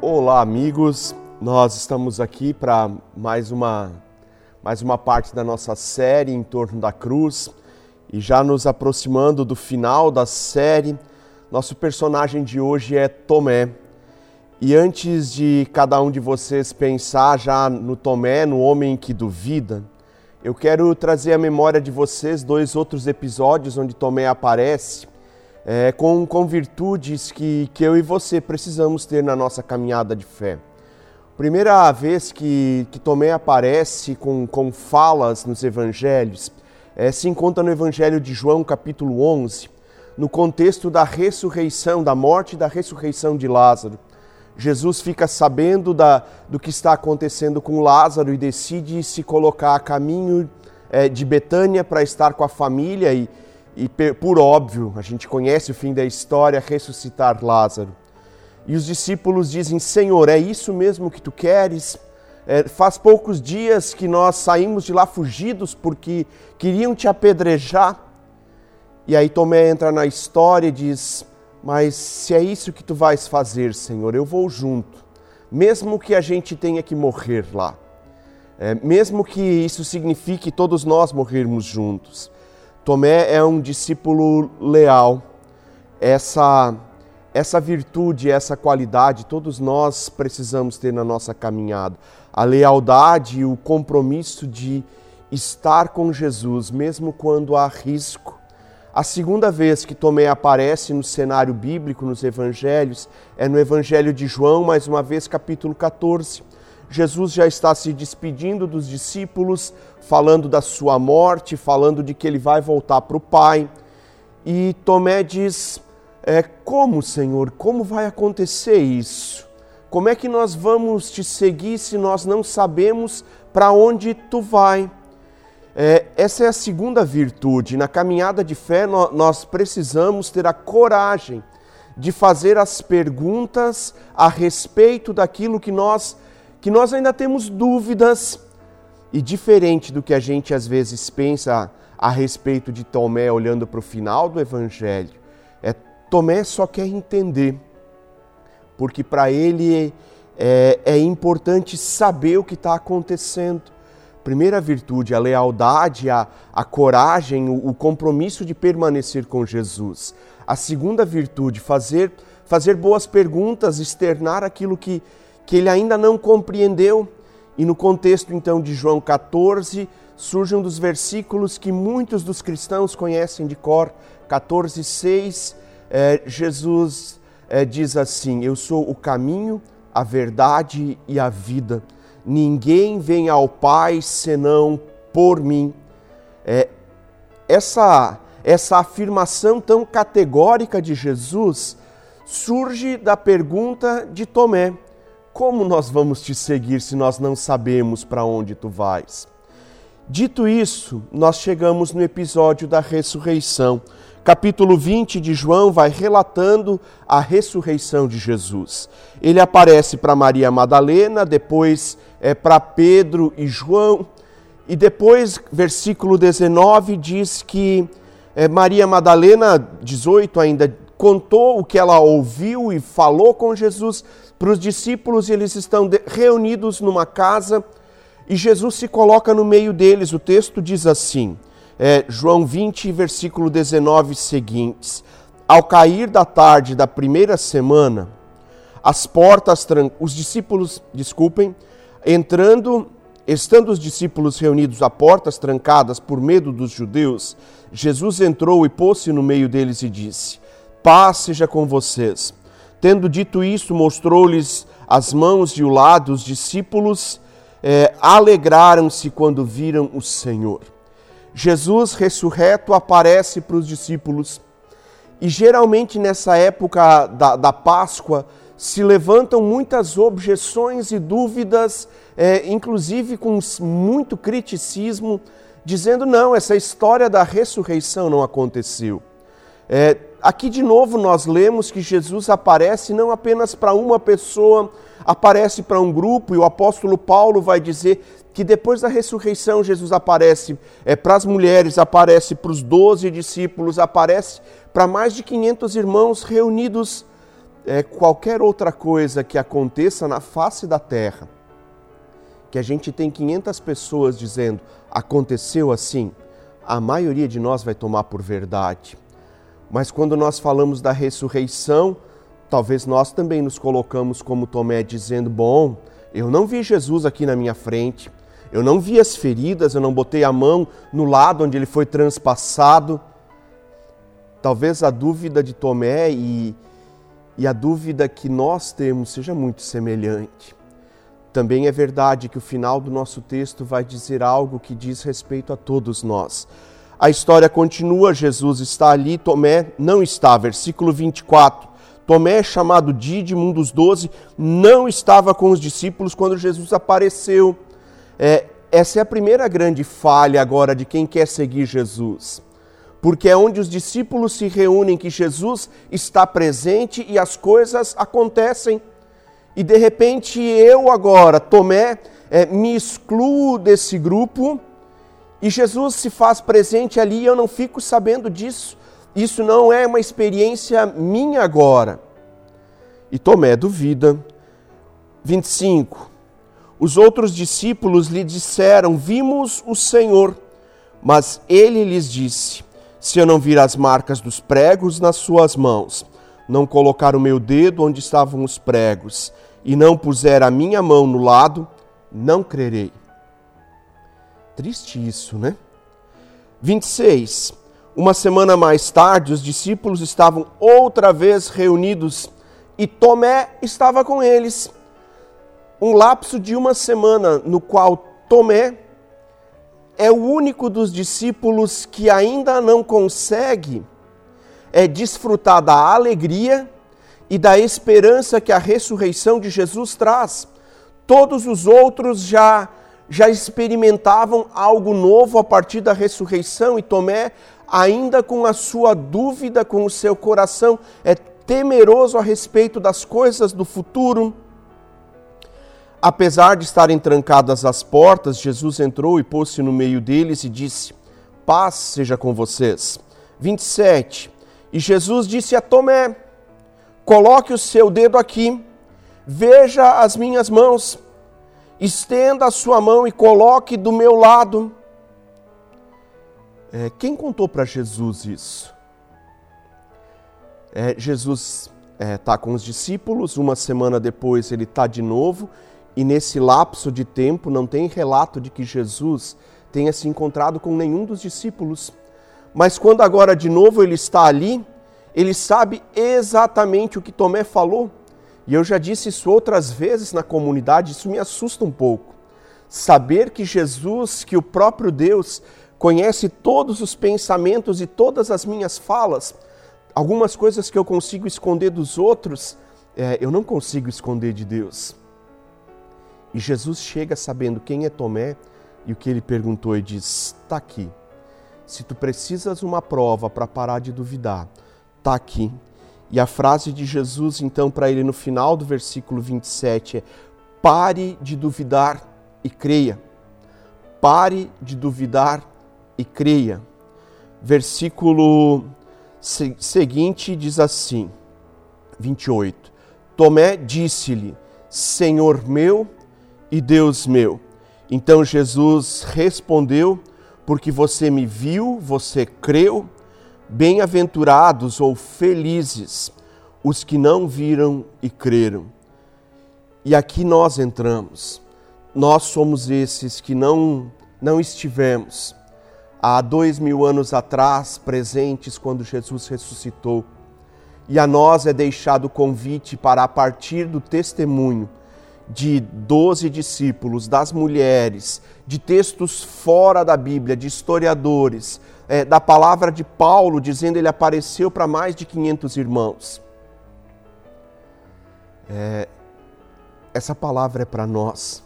Olá, amigos. Nós estamos aqui para mais uma mais uma parte da nossa série em torno da cruz e já nos aproximando do final da série. Nosso personagem de hoje é Tomé. E antes de cada um de vocês pensar já no Tomé, no homem que duvida, eu quero trazer à memória de vocês dois outros episódios onde Tomé aparece é, com, com virtudes que, que eu e você precisamos ter na nossa caminhada de fé. Primeira vez que, que Tomé aparece com, com falas nos evangelhos é, se encontra no Evangelho de João, capítulo 11, no contexto da ressurreição, da morte e da ressurreição de Lázaro. Jesus fica sabendo da, do que está acontecendo com Lázaro e decide se colocar a caminho é, de Betânia para estar com a família e, e, por óbvio, a gente conhece o fim da história, ressuscitar Lázaro. E os discípulos dizem: Senhor, é isso mesmo que tu queres? É, faz poucos dias que nós saímos de lá fugidos porque queriam te apedrejar. E aí Tomé entra na história e diz: Mas se é isso que tu vais fazer, Senhor, eu vou junto, mesmo que a gente tenha que morrer lá, é, mesmo que isso signifique todos nós morrermos juntos. Tomé é um discípulo leal. Essa essa virtude, essa qualidade, todos nós precisamos ter na nossa caminhada. A lealdade e o compromisso de estar com Jesus, mesmo quando há risco. A segunda vez que Tomé aparece no cenário bíblico, nos evangelhos, é no Evangelho de João, mais uma vez, capítulo 14. Jesus já está se despedindo dos discípulos, falando da sua morte, falando de que ele vai voltar para o Pai. E Tomé diz: é, Como, Senhor, como vai acontecer isso? Como é que nós vamos te seguir se nós não sabemos para onde tu vai? É, essa é a segunda virtude. Na caminhada de fé, nós precisamos ter a coragem de fazer as perguntas a respeito daquilo que nós que nós ainda temos dúvidas e diferente do que a gente às vezes pensa a respeito de Tomé olhando para o final do evangelho, é Tomé só quer entender, porque para ele é, é importante saber o que está acontecendo. Primeira virtude, a lealdade, a, a coragem, o, o compromisso de permanecer com Jesus. A segunda virtude, fazer, fazer boas perguntas, externar aquilo que, que ele ainda não compreendeu. E no contexto então de João 14, surge um dos versículos que muitos dos cristãos conhecem de cor, 14, 6, é, Jesus é, diz assim: Eu sou o caminho, a verdade e a vida. Ninguém vem ao Pai senão por mim. É, essa, essa afirmação tão categórica de Jesus surge da pergunta de Tomé como nós vamos te seguir se nós não sabemos para onde tu vais? Dito isso, nós chegamos no episódio da ressurreição. Capítulo 20 de João vai relatando a ressurreição de Jesus. Ele aparece para Maria Madalena, depois é para Pedro e João, e depois, versículo 19, diz que é, Maria Madalena, 18 ainda, contou o que ela ouviu e falou com Jesus para os discípulos, eles estão reunidos numa casa e Jesus se coloca no meio deles. O texto diz assim, é, João 20, versículo 19 seguintes. Ao cair da tarde da primeira semana, as portas, os discípulos, desculpem, entrando, estando os discípulos reunidos a portas trancadas por medo dos judeus, Jesus entrou e pôs-se no meio deles e disse: Paz seja com vocês. Tendo dito isso, mostrou-lhes as mãos e o lado. Os discípulos é, alegraram-se quando viram o Senhor. Jesus ressurreto aparece para os discípulos e geralmente nessa época da, da Páscoa se levantam muitas objeções e dúvidas, é, inclusive com muito criticismo, dizendo: não, essa história da ressurreição não aconteceu. É, aqui de novo nós lemos que Jesus aparece não apenas para uma pessoa, aparece para um grupo, e o apóstolo Paulo vai dizer que depois da ressurreição Jesus aparece é, para as mulheres, aparece para os doze discípulos, aparece para mais de 500 irmãos reunidos é, qualquer outra coisa que aconteça na face da terra, que a gente tem 500 pessoas dizendo aconteceu assim, a maioria de nós vai tomar por verdade. Mas quando nós falamos da ressurreição, talvez nós também nos colocamos como Tomé, dizendo: Bom, eu não vi Jesus aqui na minha frente, eu não vi as feridas, eu não botei a mão no lado onde ele foi transpassado. Talvez a dúvida de Tomé e, e a dúvida que nós temos seja muito semelhante. Também é verdade que o final do nosso texto vai dizer algo que diz respeito a todos nós. A história continua, Jesus está ali, Tomé não está. Versículo 24. Tomé, chamado Dídimo, um dos doze, não estava com os discípulos quando Jesus apareceu. É, essa é a primeira grande falha agora de quem quer seguir Jesus. Porque é onde os discípulos se reúnem que Jesus está presente e as coisas acontecem. E de repente eu agora, Tomé, é, me excluo desse grupo e Jesus se faz presente ali e eu não fico sabendo disso. Isso não é uma experiência minha agora. E Tomé duvida. 25. Os outros discípulos lhe disseram: Vimos o Senhor. Mas ele lhes disse: Se eu não vir as marcas dos pregos nas suas mãos, não colocar o meu dedo onde estavam os pregos, e não puser a minha mão no lado, não crerei. Triste isso, né? 26. Uma semana mais tarde, os discípulos estavam outra vez reunidos e Tomé estava com eles. Um lapso de uma semana no qual Tomé é o único dos discípulos que ainda não consegue é desfrutar da alegria e da esperança que a ressurreição de Jesus traz. Todos os outros já já experimentavam algo novo a partir da ressurreição e Tomé, ainda com a sua dúvida, com o seu coração é temeroso a respeito das coisas do futuro. Apesar de estarem trancadas as portas, Jesus entrou e pôs-se no meio deles e disse: Paz seja com vocês. 27. E Jesus disse a Tomé: Coloque o seu dedo aqui, veja as minhas mãos estenda a sua mão e coloque do meu lado. É, quem contou para Jesus isso? É, Jesus está é, com os discípulos, uma semana depois ele está de novo, e nesse lapso de tempo não tem relato de que Jesus tenha se encontrado com nenhum dos discípulos. Mas quando agora de novo ele está ali, ele sabe exatamente o que Tomé falou. E eu já disse isso outras vezes na comunidade, isso me assusta um pouco. Saber que Jesus, que o próprio Deus, conhece todos os pensamentos e todas as minhas falas, algumas coisas que eu consigo esconder dos outros, é, eu não consigo esconder de Deus. E Jesus chega sabendo quem é Tomé e o que ele perguntou e diz: está aqui. Se tu precisas uma prova para parar de duvidar, está aqui. E a frase de Jesus, então, para ele no final do versículo 27 é: pare de duvidar e creia. Pare de duvidar e creia. Versículo seguinte diz assim, 28. Tomé disse-lhe: Senhor meu e Deus meu. Então Jesus respondeu: Porque você me viu, você creu Bem-aventurados ou felizes os que não viram e creram. E aqui nós entramos. Nós somos esses que não, não estivemos há dois mil anos atrás presentes quando Jesus ressuscitou. E a nós é deixado o convite para, a partir do testemunho de doze discípulos, das mulheres, de textos fora da Bíblia, de historiadores, é, da palavra de Paulo, dizendo ele apareceu para mais de 500 irmãos. É, essa palavra é para nós.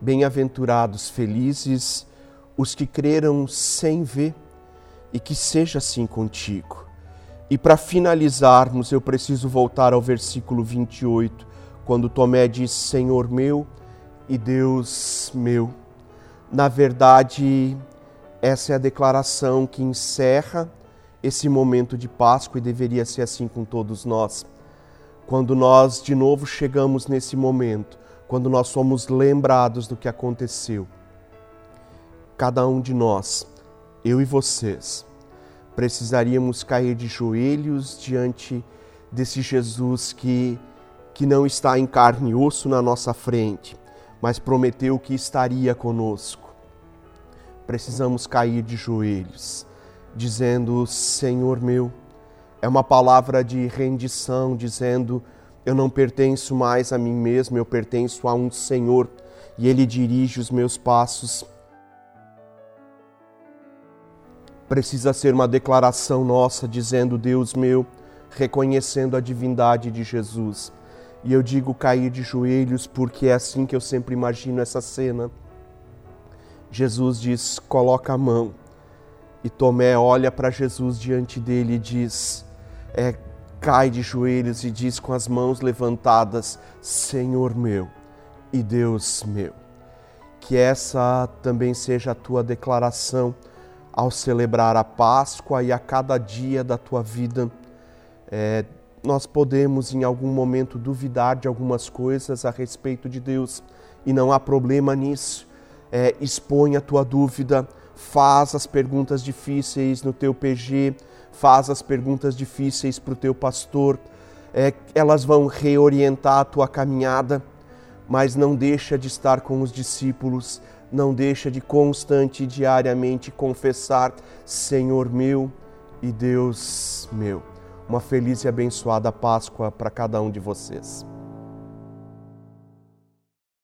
Bem-aventurados, felizes os que creram sem ver, e que seja assim contigo. E para finalizarmos, eu preciso voltar ao versículo 28, quando Tomé diz: Senhor meu e Deus meu. Na verdade, essa é a declaração que encerra esse momento de Páscoa e deveria ser assim com todos nós. quando nós de novo chegamos nesse momento, quando nós somos lembrados do que aconteceu, cada um de nós, eu e vocês, precisaríamos cair de joelhos diante desse Jesus que, que não está em carne e osso na nossa frente, mas prometeu que estaria conosco. Precisamos cair de joelhos, dizendo: Senhor meu, é uma palavra de rendição, dizendo: Eu não pertenço mais a mim mesmo, eu pertenço a um Senhor e Ele dirige os meus passos precisa ser uma declaração nossa dizendo: Deus meu, reconhecendo a divindade de Jesus. E eu digo cair de joelhos porque é assim que eu sempre imagino essa cena. Jesus diz: coloca a mão. E Tomé olha para Jesus diante dele e diz: é, cai de joelhos e diz com as mãos levantadas: Senhor meu e Deus meu. Que essa também seja a tua declaração ao celebrar a Páscoa e a cada dia da tua vida. É, nós podemos em algum momento duvidar de algumas coisas a respeito de Deus e não há problema nisso. É, expõe a tua dúvida, faz as perguntas difíceis no teu PG, faz as perguntas difíceis para o teu pastor. É, elas vão reorientar a tua caminhada, mas não deixa de estar com os discípulos não deixa de constante e diariamente confessar: Senhor meu e Deus meu. Uma feliz e abençoada Páscoa para cada um de vocês.